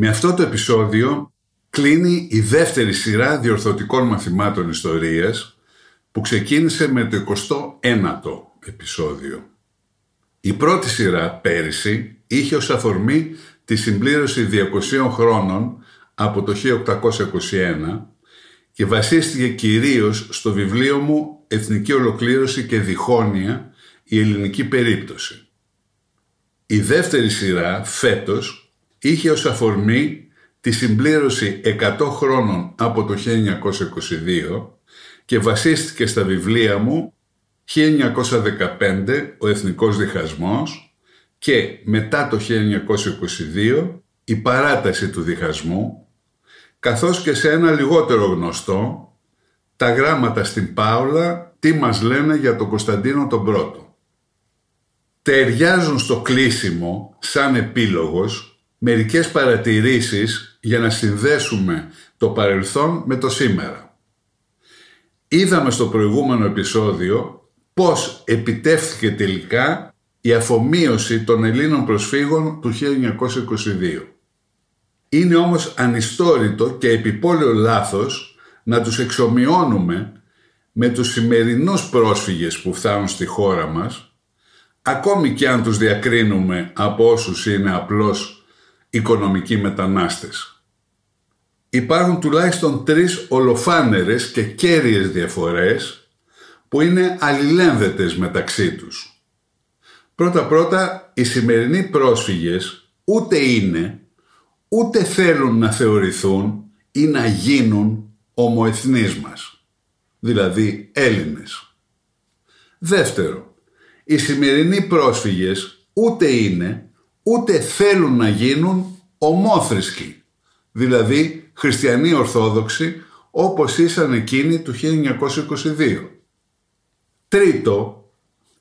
Με αυτό το επεισόδιο κλείνει η δεύτερη σειρά διορθωτικών μαθημάτων ιστορίας που ξεκίνησε με το 29ο επεισόδιο. Η πρώτη σειρά πέρυσι είχε ως αφορμή τη συμπλήρωση 200 χρόνων από το 1821 και βασίστηκε κυρίως στο βιβλίο μου «Εθνική Ολοκλήρωση και Διχόνοια, η ελληνική περίπτωση». Η δεύτερη σειρά φέτος είχε ως αφορμή τη συμπλήρωση 100 χρόνων από το 1922 και βασίστηκε στα βιβλία μου 1915 ο Εθνικός Διχασμός και μετά το 1922 η παράταση του διχασμού καθώς και σε ένα λιγότερο γνωστό τα γράμματα στην Πάολα τι μας λένε για τον Κωνσταντίνο τον Πρώτο. Ταιριάζουν στο κλείσιμο σαν επίλογος μερικές παρατηρήσεις για να συνδέσουμε το παρελθόν με το σήμερα. Είδαμε στο προηγούμενο επεισόδιο πώς επιτεύχθηκε τελικά η αφομοίωση των Ελλήνων προσφύγων του 1922. Είναι όμως ανιστόρητο και επιπόλαιο λάθος να τους εξομοιώνουμε με τους σημερινούς πρόσφυγες που φτάνουν στη χώρα μας, ακόμη και αν τους διακρίνουμε από όσους είναι απλώς οικονομικοί μετανάστες. Υπάρχουν τουλάχιστον τρεις ολοφάνερες και κέρυες διαφορές που είναι αλληλένδετες μεταξύ τους. Πρώτα-πρώτα, οι σημερινοί πρόσφυγες ούτε είναι, ούτε θέλουν να θεωρηθούν ή να γίνουν ομοεθνείς μας, δηλαδή Έλληνες. Δεύτερο, οι σημερινοί πρόσφυγες ούτε είναι, ούτε θέλουν να γίνουν ομόθρησκοι, δηλαδή χριστιανοί ορθόδοξοι όπως ήσαν εκείνοι του 1922. Τρίτο,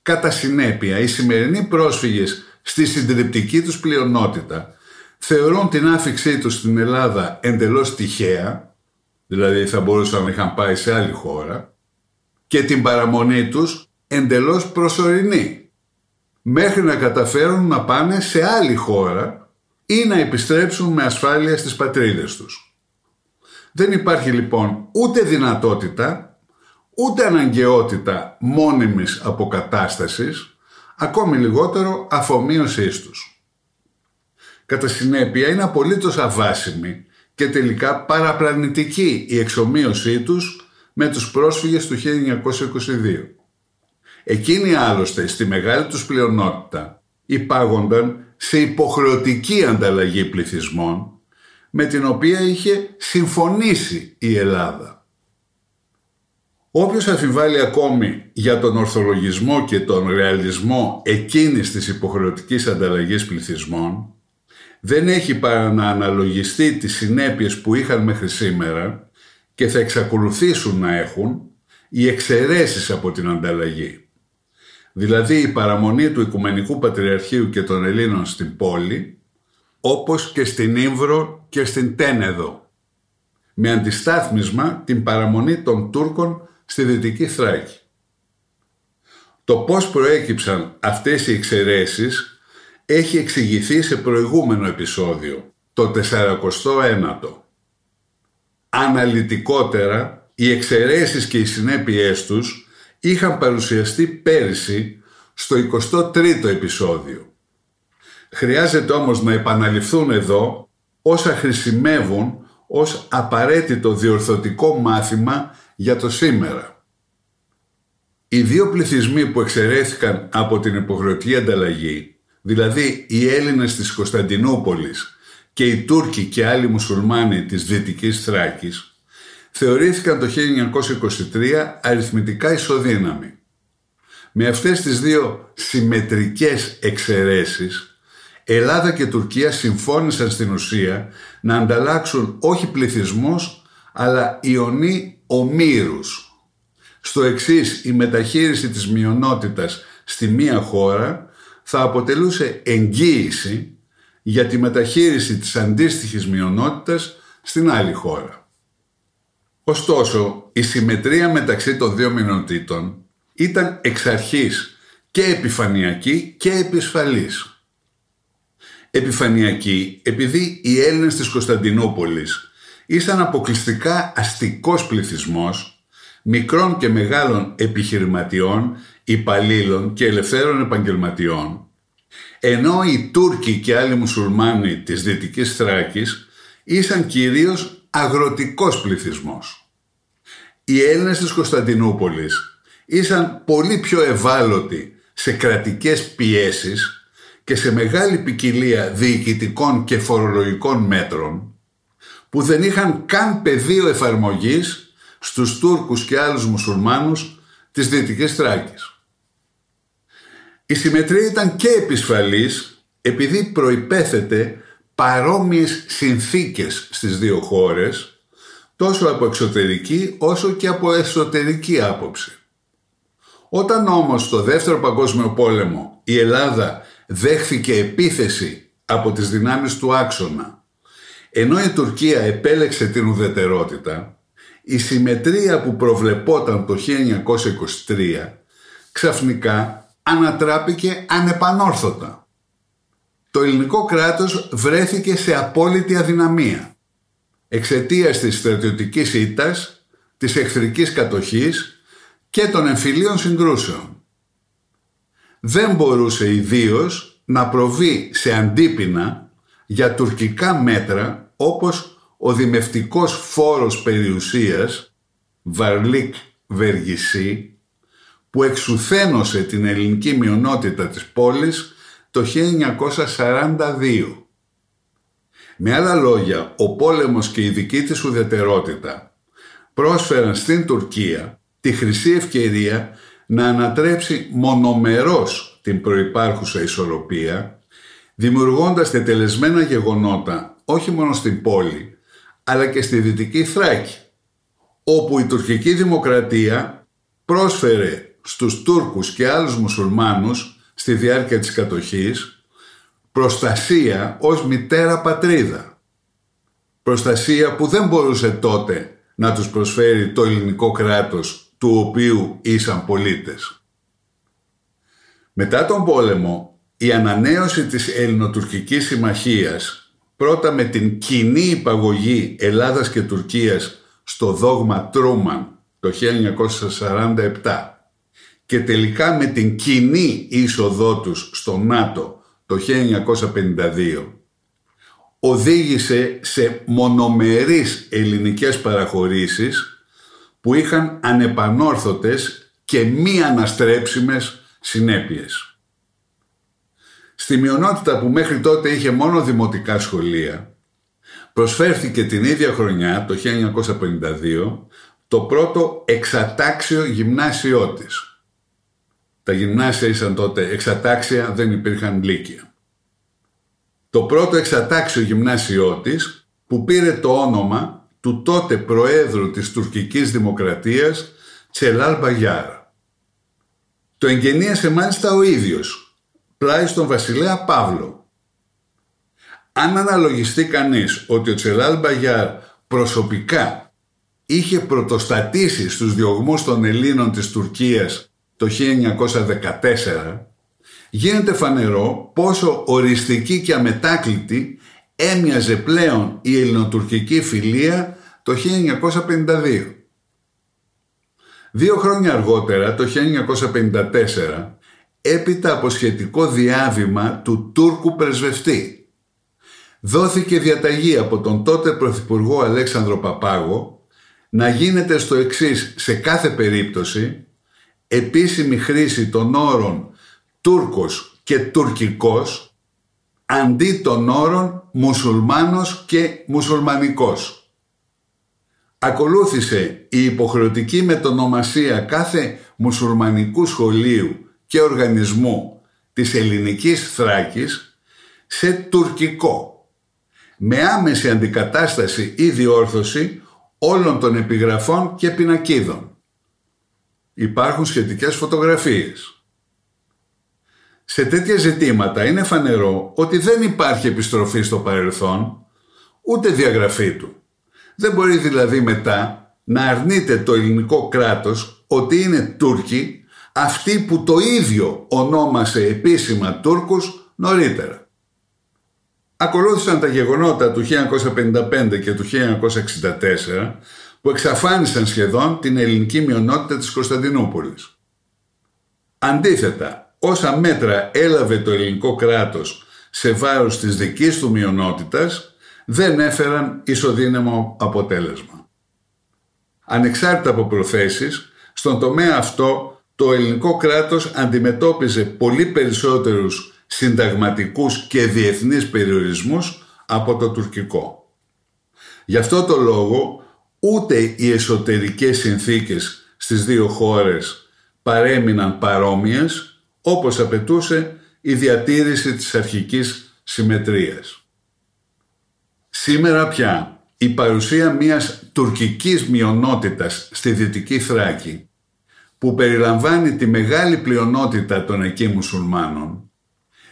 κατά συνέπεια οι σημερινοί πρόσφυγες στη συντριπτική τους πλειονότητα θεωρούν την άφηξή τους στην Ελλάδα εντελώς τυχαία, δηλαδή θα μπορούσαν να είχαν πάει σε άλλη χώρα, και την παραμονή τους εντελώς προσωρινή μέχρι να καταφέρουν να πάνε σε άλλη χώρα ή να επιστρέψουν με ασφάλεια στις πατρίδες τους. Δεν υπάρχει λοιπόν ούτε δυνατότητα, ούτε αναγκαιότητα μόνιμης αποκατάστασης, ακόμη λιγότερο αφομοίωσής τους. Κατά συνέπεια είναι απολύτως αβάσιμη και τελικά παραπλανητική η εξομοίωσή τους με τους πρόσφυγες του 1922. Εκείνοι άλλωστε στη μεγάλη τους πλειονότητα υπάγονταν σε υποχρεωτική ανταλλαγή πληθυσμών με την οποία είχε συμφωνήσει η Ελλάδα. Όποιος αφιβάλλει ακόμη για τον ορθολογισμό και τον ρεαλισμό εκείνης της υποχρεωτικής ανταλλαγής πληθυσμών δεν έχει παρά να αναλογιστεί τις συνέπειες που είχαν μέχρι σήμερα και θα εξακολουθήσουν να έχουν οι εξαιρέσεις από την ανταλλαγή δηλαδή η παραμονή του Οικουμενικού Πατριαρχείου και των Ελλήνων στην πόλη, όπως και στην Ήμβρο και στην Τένεδο, με αντιστάθμισμα την παραμονή των Τούρκων στη Δυτική Θράκη. Το πώς προέκυψαν αυτές οι εξαιρέσεις έχει εξηγηθεί σε προηγούμενο επεισόδιο, το 49ο. Αναλυτικότερα, οι εξαιρέσεις και οι συνέπειές τους είχαν παρουσιαστεί πέρυσι στο 23ο επεισόδιο. Χρειάζεται όμως να επαναληφθούν εδώ όσα χρησιμεύουν ως απαραίτητο διορθωτικό μάθημα για το σήμερα. Οι δύο πληθυσμοί που εξαιρέθηκαν από την υποχρεωτική ανταλλαγή, δηλαδή οι Έλληνες της Κωνσταντινούπολης και οι Τούρκοι και άλλοι μουσουλμάνοι της Δυτικής Θράκης, θεωρήθηκαν το 1923 αριθμητικά ισοδύναμοι. Με αυτές τις δύο συμμετρικές εξαιρέσεις, Ελλάδα και Τουρκία συμφώνησαν στην ουσία να ανταλλάξουν όχι πληθυσμούς, αλλά ιονί ομήρους. Στο εξής, η μεταχείριση της μειονότητας στη μία χώρα θα αποτελούσε εγγύηση για τη μεταχείριση της αντίστοιχης μειονότητας στην άλλη χώρα. Ωστόσο, η συμμετρία μεταξύ των δύο μειονοτήτων ήταν εξ αρχής και επιφανειακή και επισφαλής. Επιφανειακή επειδή οι Έλληνες της Κωνσταντινούπολης ήσαν αποκλειστικά αστικός πληθυσμός μικρών και μεγάλων επιχειρηματιών, υπαλλήλων και ελευθέρων επαγγελματιών ενώ οι Τούρκοι και άλλοι μουσουλμάνοι της Δυτικής Θράκης ήσαν κυρίως αγροτικός πληθυσμός. Οι Έλληνες της Κωνσταντινούπολης ήσαν πολύ πιο ευάλωτοι σε κρατικές πιέσεις και σε μεγάλη ποικιλία διοικητικών και φορολογικών μέτρων που δεν είχαν καν πεδίο εφαρμογής στους Τούρκους και άλλους μουσουλμάνους της Δυτικής Θράκης. Η συμμετρία ήταν και επισφαλής επειδή προϋπέθεται παρόμοιες συνθήκες στις δύο χώρες τόσο από εξωτερική όσο και από εσωτερική άποψη. Όταν όμως στο δεύτερο παγκόσμιο πόλεμο η Ελλάδα δέχθηκε επίθεση από τις δυνάμεις του άξονα ενώ η Τουρκία επέλεξε την ουδετερότητα η συμμετρία που προβλεπόταν το 1923 ξαφνικά ανατράπηκε ανεπανόρθωτα. Το ελληνικό κράτος βρέθηκε σε απόλυτη αδυναμία εξαιτίας της στρατιωτικής ήττας, της εχθρικής κατοχής και των εμφυλίων συγκρούσεων. Δεν μπορούσε ιδίως να προβεί σε αντίπεινα για τουρκικά μέτρα όπως ο δημευτικός φόρος περιουσίας Βαρλίκ Βεργισή που εξουθένωσε την ελληνική μειονότητα της πόλης το 1942. Με άλλα λόγια, ο πόλεμος και η δική της ουδετερότητα πρόσφεραν στην Τουρκία τη χρυσή ευκαιρία να ανατρέψει μονομερός την προϋπάρχουσα ισορροπία, δημιουργώντας τελεσμένα γεγονότα όχι μόνο στην πόλη, αλλά και στη Δυτική Θράκη, όπου η τουρκική δημοκρατία πρόσφερε στους Τούρκους και άλλους μουσουλμάνους στη διάρκεια της κατοχής προστασία ως μητέρα πατρίδα. Προστασία που δεν μπορούσε τότε να τους προσφέρει το ελληνικό κράτος του οποίου ήσαν πολίτες. Μετά τον πόλεμο, η ανανέωση της ελληνοτουρκικής συμμαχίας πρώτα με την κοινή υπαγωγή Ελλάδας και Τουρκίας στο δόγμα Τρούμαν το 1947 και τελικά με την κοινή είσοδό τους στο ΝΑΤΟ το 1952 οδήγησε σε μονομερείς ελληνικές παραχωρήσεις που είχαν ανεπανόρθωτες και μη αναστρέψιμες συνέπειες. Στη μειονότητα που μέχρι τότε είχε μόνο δημοτικά σχολεία, προσφέρθηκε την ίδια χρονιά, το 1952, το πρώτο εξατάξιο γυμνάσιό της. Τα γυμνάσια ήσαν τότε εξατάξια, δεν υπήρχαν λύκεια. Το πρώτο εξατάξιο γυμνάσιό της, που πήρε το όνομα του τότε Προέδρου της τουρκικής δημοκρατίας Τσελάλ Μπαγιάρ. Το εγγενίασε μάλιστα ο ίδιος, πλάι στον βασιλέα Παύλο. Αν αναλογιστεί κανείς ότι ο Τσελάλ Μπαγιάρ προσωπικά είχε πρωτοστατήσει στους διωγμούς των Ελλήνων της Τουρκίας το 1914 γίνεται φανερό πόσο οριστική και αμετάκλητη έμοιαζε πλέον η ελληνοτουρκική φιλία το 1952. Δύο χρόνια αργότερα, το 1954, έπειτα από σχετικό διάβημα του Τούρκου πρεσβευτή. Δόθηκε διαταγή από τον τότε Πρωθυπουργό Αλέξανδρο Παπάγο να γίνεται στο εξής σε κάθε περίπτωση επίσημη χρήση των όρων Τούρκος και Τουρκικός αντί των όρων Μουσουλμάνος και Μουσουλμανικός. Ακολούθησε η υποχρεωτική μετονομασία κάθε μουσουλμανικού σχολείου και οργανισμού της ελληνικής Θράκης σε τουρκικό, με άμεση αντικατάσταση ή διόρθωση όλων των επιγραφών και πινακίδων. Υπάρχουν σχετικές φωτογραφίες. Σε τέτοια ζητήματα είναι φανερό ότι δεν υπάρχει επιστροφή στο παρελθόν, ούτε διαγραφή του. Δεν μπορεί δηλαδή μετά να αρνείται το ελληνικό κράτος ότι είναι Τούρκοι αυτοί που το ίδιο ονόμασε επίσημα Τούρκους νωρίτερα. Ακολούθησαν τα γεγονότα του 1955 και του 1964 που εξαφάνισαν σχεδόν την ελληνική μειονότητα της Κωνσταντινούπολης. Αντίθετα, όσα μέτρα έλαβε το ελληνικό κράτος σε βάρος της δικής του μειονότητας δεν έφεραν ισοδύναμο αποτέλεσμα. Ανεξάρτητα από προθέσεις, στον τομέα αυτό το ελληνικό κράτος αντιμετώπιζε πολύ περισσότερους συνταγματικούς και διεθνείς περιορισμούς από το τουρκικό. Γι' αυτό το λόγο ούτε οι εσωτερικές συνθήκες στις δύο χώρες παρέμειναν παρόμοιες όπως απαιτούσε η διατήρηση της αρχικής συμμετρίας. Σήμερα πια η παρουσία μιας τουρκικής μειονότητας στη Δυτική Θράκη που περιλαμβάνει τη μεγάλη πλειονότητα των εκεί μουσουλμάνων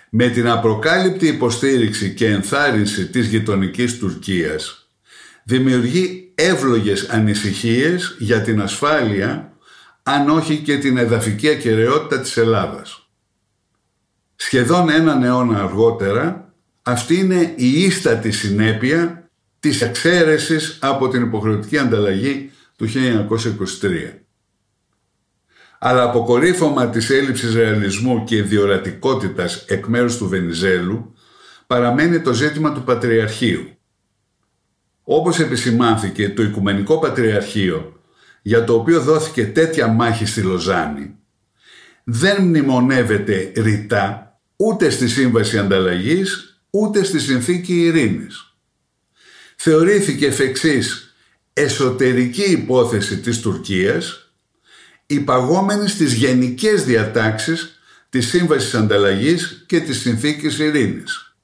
με την απροκάλυπτη υποστήριξη και ενθάρρυνση της γειτονικής Τουρκίας δημιουργεί εύλογες ανησυχίες για την ασφάλεια αν όχι και την εδαφική ακαιρεότητα της Ελλάδας. Σχεδόν έναν αιώνα αργότερα αυτή είναι η ίστατη συνέπεια της εξαίρεσης από την υποχρεωτική ανταλλαγή του 1923 αλλά αποκορύφωμα της έλλειψης ρεαλισμού και διορατικότητας εκ μέρους του Βενιζέλου παραμένει το ζήτημα του Πατριαρχείου. Όπως επισημάνθηκε το Οικουμενικό Πατριαρχείο για το οποίο δόθηκε τέτοια μάχη στη Λοζάνη δεν μνημονεύεται ρητά ούτε στη Σύμβαση Ανταλλαγής ούτε στη Συνθήκη Ειρήνης. Θεωρήθηκε εφ' εξής εσωτερική υπόθεση της Τουρκίας υπαγόμενη στις γενικές διατάξεις της Σύμβασης Ανταλλαγής και της Συνθήκης Ειρήνης.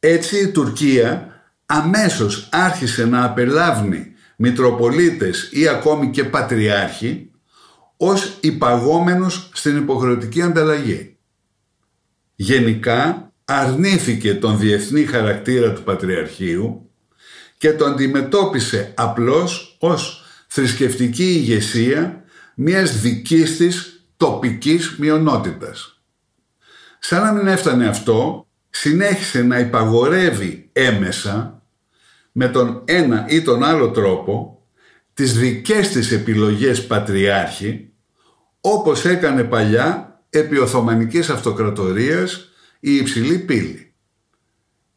Έτσι η Τουρκία αμέσως άρχισε να απελάβνει Μητροπολίτες ή ακόμη και Πατριάρχη ως υπαγόμενος στην υποχρεωτική ανταλλαγή. Γενικά αρνήθηκε τον διεθνή χαρακτήρα του Πατριαρχείου και το αντιμετώπισε απλώς ως θρησκευτική ηγεσία μιας δικής της τοπικής μειονότητας. Σαν να μην έφτανε αυτό, συνέχισε να υπαγορεύει έμεσα με τον ένα ή τον άλλο τρόπο τις δικές της επιλογές πατριάρχη όπως έκανε παλιά επί Οθωμανικής Αυτοκρατορίας η υψηλή πύλη.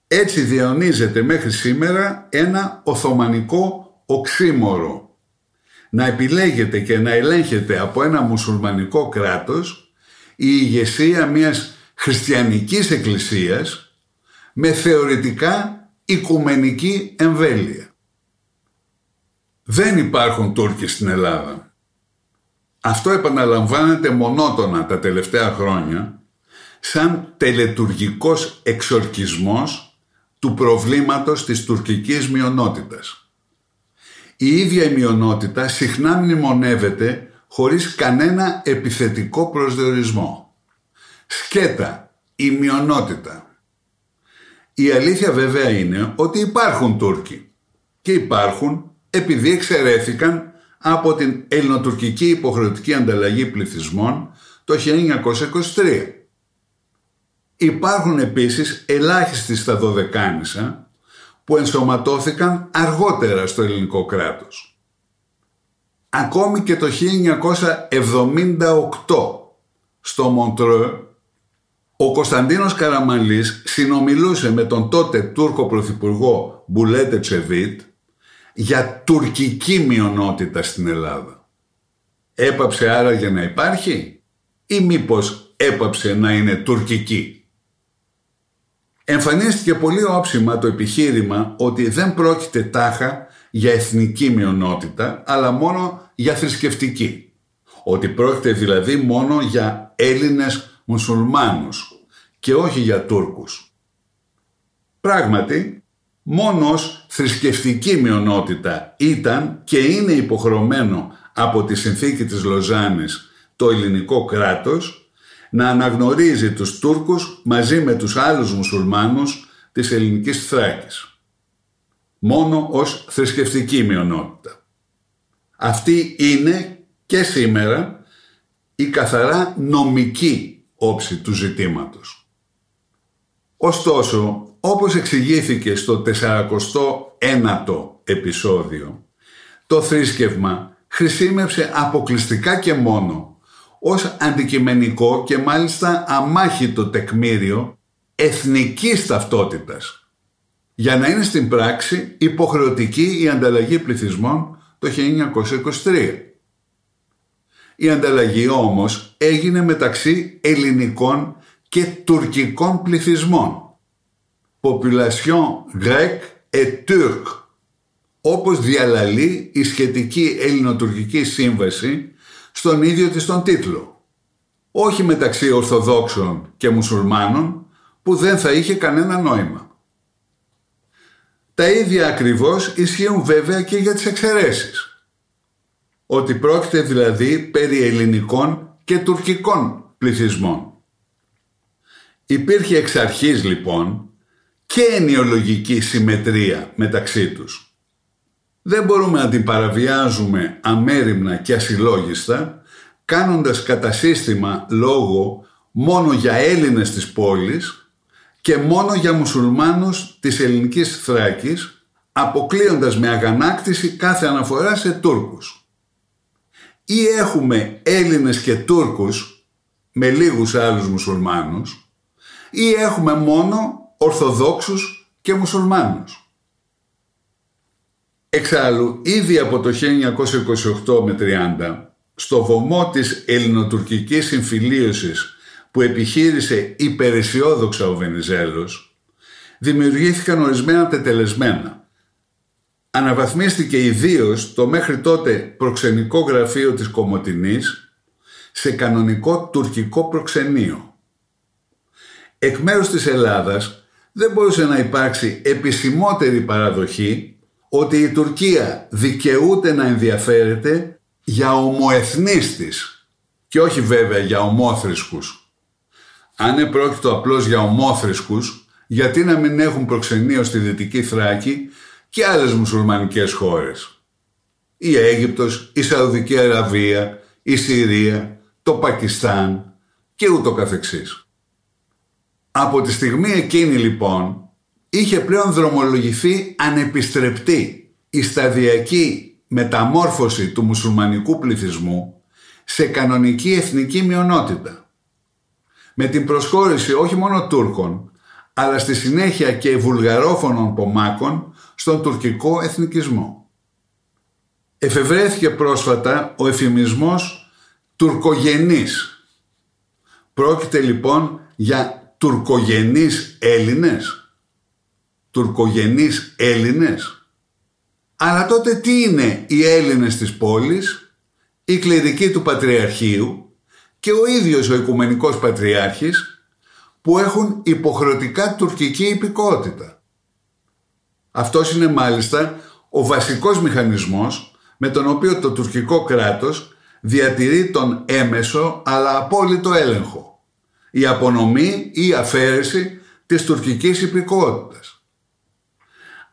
Έτσι διαιωνίζεται μέχρι σήμερα ένα Οθωμανικό οξύμορο να επιλέγεται και να ελέγχεται από ένα μουσουλμανικό κράτος η ηγεσία μιας χριστιανικής εκκλησίας με θεωρητικά οικουμενική εμβέλεια. Δεν υπάρχουν Τούρκοι στην Ελλάδα. Αυτό επαναλαμβάνεται μονότονα τα τελευταία χρόνια σαν τελετουργικός εξορκισμός του προβλήματος της τουρκικής μειονότητας η ίδια η μειονότητα συχνά μνημονεύεται χωρίς κανένα επιθετικό προσδιορισμό. Σκέτα, η μειονότητα. Η αλήθεια βέβαια είναι ότι υπάρχουν Τούρκοι και υπάρχουν επειδή εξαιρέθηκαν από την ελληνοτουρκική υποχρεωτική ανταλλαγή πληθυσμών το 1923. Υπάρχουν επίσης ελάχιστοι στα Δωδεκάνησα που ενσωματώθηκαν αργότερα στο ελληνικό κράτος. Ακόμη και το 1978 στο Μοντρό, ο Κωνσταντίνος Καραμαλής συνομιλούσε με τον τότε Τούρκο Πρωθυπουργό Μπουλέτε Τσεβίτ για τουρκική μειονότητα στην Ελλάδα. Έπαψε άραγε να υπάρχει ή μήπως έπαψε να είναι τουρκική; Εμφανίστηκε πολύ όψιμα το επιχείρημα ότι δεν πρόκειται τάχα για εθνική μειονότητα, αλλά μόνο για θρησκευτική. Ότι πρόκειται δηλαδή μόνο για Έλληνες μουσουλμάνους και όχι για Τούρκους. Πράγματι, μόνος θρησκευτική μειονότητα ήταν και είναι υποχρεωμένο από τη συνθήκη της Λοζάνης το ελληνικό κράτος να αναγνωρίζει τους Τούρκους μαζί με τους άλλους μουσουλμάνους της ελληνικής Θράκης. Μόνο ως θρησκευτική μειονότητα. Αυτή είναι και σήμερα η καθαρά νομική όψη του ζητήματος. Ωστόσο, όπως εξηγήθηκε στο 49ο επεισόδιο, το θρήσκευμα χρησιμεύσε αποκλειστικά και μόνο ως αντικειμενικό και μάλιστα αμάχητο τεκμήριο εθνικής ταυτότητας για να είναι στην πράξη υποχρεωτική η ανταλλαγή πληθυσμών το 1923. Η ανταλλαγή όμως έγινε μεταξύ ελληνικών και τουρκικών πληθυσμών population grec et turc, όπως διαλαλεί η σχετική ελληνοτουρκική σύμβαση στον ίδιο της τον τίτλο. Όχι μεταξύ Ορθοδόξων και Μουσουλμάνων που δεν θα είχε κανένα νόημα. Τα ίδια ακριβώς ισχύουν βέβαια και για τις εξαιρέσεις. Ότι πρόκειται δηλαδή περί ελληνικών και τουρκικών πληθυσμών. Υπήρχε εξ αρχής λοιπόν και ενιολογική συμμετρία μεταξύ τους. Δεν μπορούμε να την παραβιάζουμε αμέριμνα και ασυλλόγιστα κάνοντας κατά σύστημα λόγο μόνο για Έλληνες της πόλης και μόνο για μουσουλμάνους της ελληνικής Θράκης αποκλείοντας με αγανάκτηση κάθε αναφορά σε Τούρκους. Ή έχουμε Έλληνες και Τούρκους με λίγους άλλους μουσουλμάνους ή έχουμε μόνο Ορθοδόξους και Μουσουλμάνους. Εξάλλου, ήδη από το 1928 με 30, στο βωμό της ελληνοτουρκικής συμφιλίωσης που επιχείρησε υπεραισιόδοξα ο Βενιζέλος, δημιουργήθηκαν ορισμένα τετελεσμένα. Αναβαθμίστηκε ιδίως το μέχρι τότε προξενικό γραφείο της Κομωτινής σε κανονικό τουρκικό προξενείο. Εκ μέρους της Ελλάδας δεν μπορούσε να υπάρξει επισημότερη παραδοχή ότι η Τουρκία δικαιούται να ενδιαφέρεται για ομοεθνείς της και όχι βέβαια για ομόθρησκους. Αν επρόκειτο απλώς για ομόθρησκους, γιατί να μην έχουν προξενείο στη Δυτική Θράκη και άλλες μουσουλμανικές χώρες; Η Αίγυπτος, η Σαουδική Αραβία, η Συρία, το Πακιστάν και ούτω καθεξής. Από τη στιγμή εκείνη λοιπόν είχε πλέον δρομολογηθεί ανεπιστρεπτή η σταδιακή μεταμόρφωση του μουσουλμανικού πληθυσμού σε κανονική εθνική μειονότητα. Με την προσχώρηση όχι μόνο Τούρκων, αλλά στη συνέχεια και βουλγαρόφωνων πομάκων στον τουρκικό εθνικισμό. Εφευρέθηκε πρόσφατα ο εφημισμός τουρκογενής. Πρόκειται λοιπόν για τουρκογενείς Έλληνες. Τουρκογενείς Έλληνες. Αλλά τότε τι είναι οι Έλληνες της πόλης, η κληρική του Πατριαρχείου και ο ίδιος ο Οικουμενικός Πατριάρχης που έχουν υποχρεωτικά τουρκική υπηκότητα. Αυτός είναι μάλιστα ο βασικός μηχανισμός με τον οποίο το τουρκικό κράτος διατηρεί τον έμεσο αλλά απόλυτο έλεγχο η απονομή ή η αφαίρεση της τουρκικής υπηκότητας.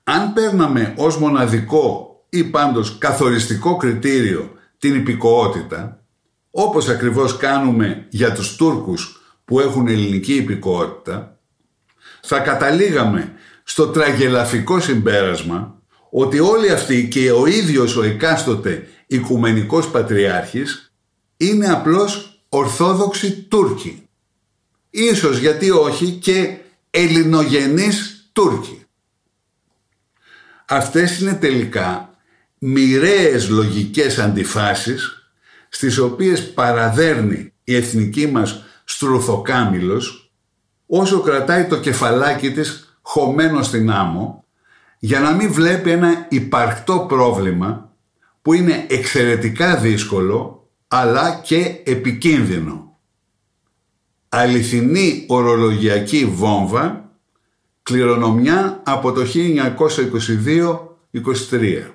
Αν παίρναμε ως μοναδικό ή πάντως καθοριστικό κριτήριο την υπηκότητα, όπως ακριβώς κάνουμε για τους Τούρκους που έχουν ελληνική υπηκότητα, θα καταλήγαμε στο τραγελαφικό συμπέρασμα ότι όλοι αυτοί και ο ίδιος ο εκάστοτε Οικουμενικός Πατριάρχης είναι απλώς Ορθόδοξοι Τούρκοι. Ίσως γιατί όχι και ελληνογενείς Τούρκοι. Αυτές είναι τελικά μοιραίες λογικές αντιφάσεις στις οποίες παραδέρνει η εθνική μας στρουθοκάμιλος όσο κρατάει το κεφαλάκι της χωμένο στην άμμο για να μην βλέπει ένα υπαρκτό πρόβλημα που είναι εξαιρετικά δύσκολο αλλά και επικίνδυνο. Αληθινή ορολογιακή βόμβα κληρονομιά από το 1922-23.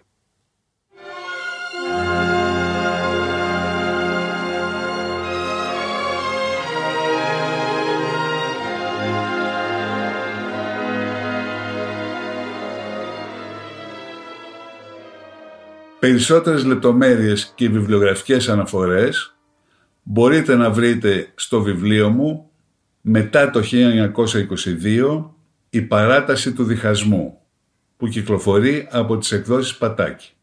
Περισσότερες λεπτομέρειες και βιβλιογραφικές αναφορές μπορείτε να βρείτε στο βιβλίο μου μετά το 1922 «Η παράταση του διχασμού» που κυκλοφορεί από τις εκδόσεις Πατάκη.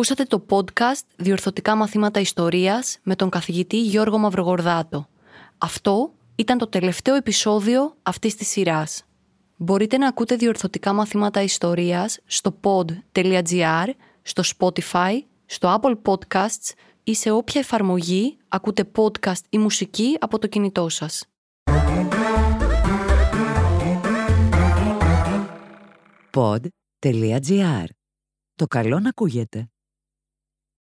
Ακούσατε το podcast «Διορθωτικά μαθήματα ιστορίας» με τον καθηγητή Γιώργο Μαυρογορδάτο. Αυτό ήταν το τελευταίο επεισόδιο αυτής της σειράς. Μπορείτε να ακούτε διορθωτικά μαθήματα ιστορίας στο pod.gr, στο Spotify, στο Apple Podcasts ή σε όποια εφαρμογή ακούτε podcast ή μουσική από το κινητό σας. Pod.gr. Το καλό να ακούγεται.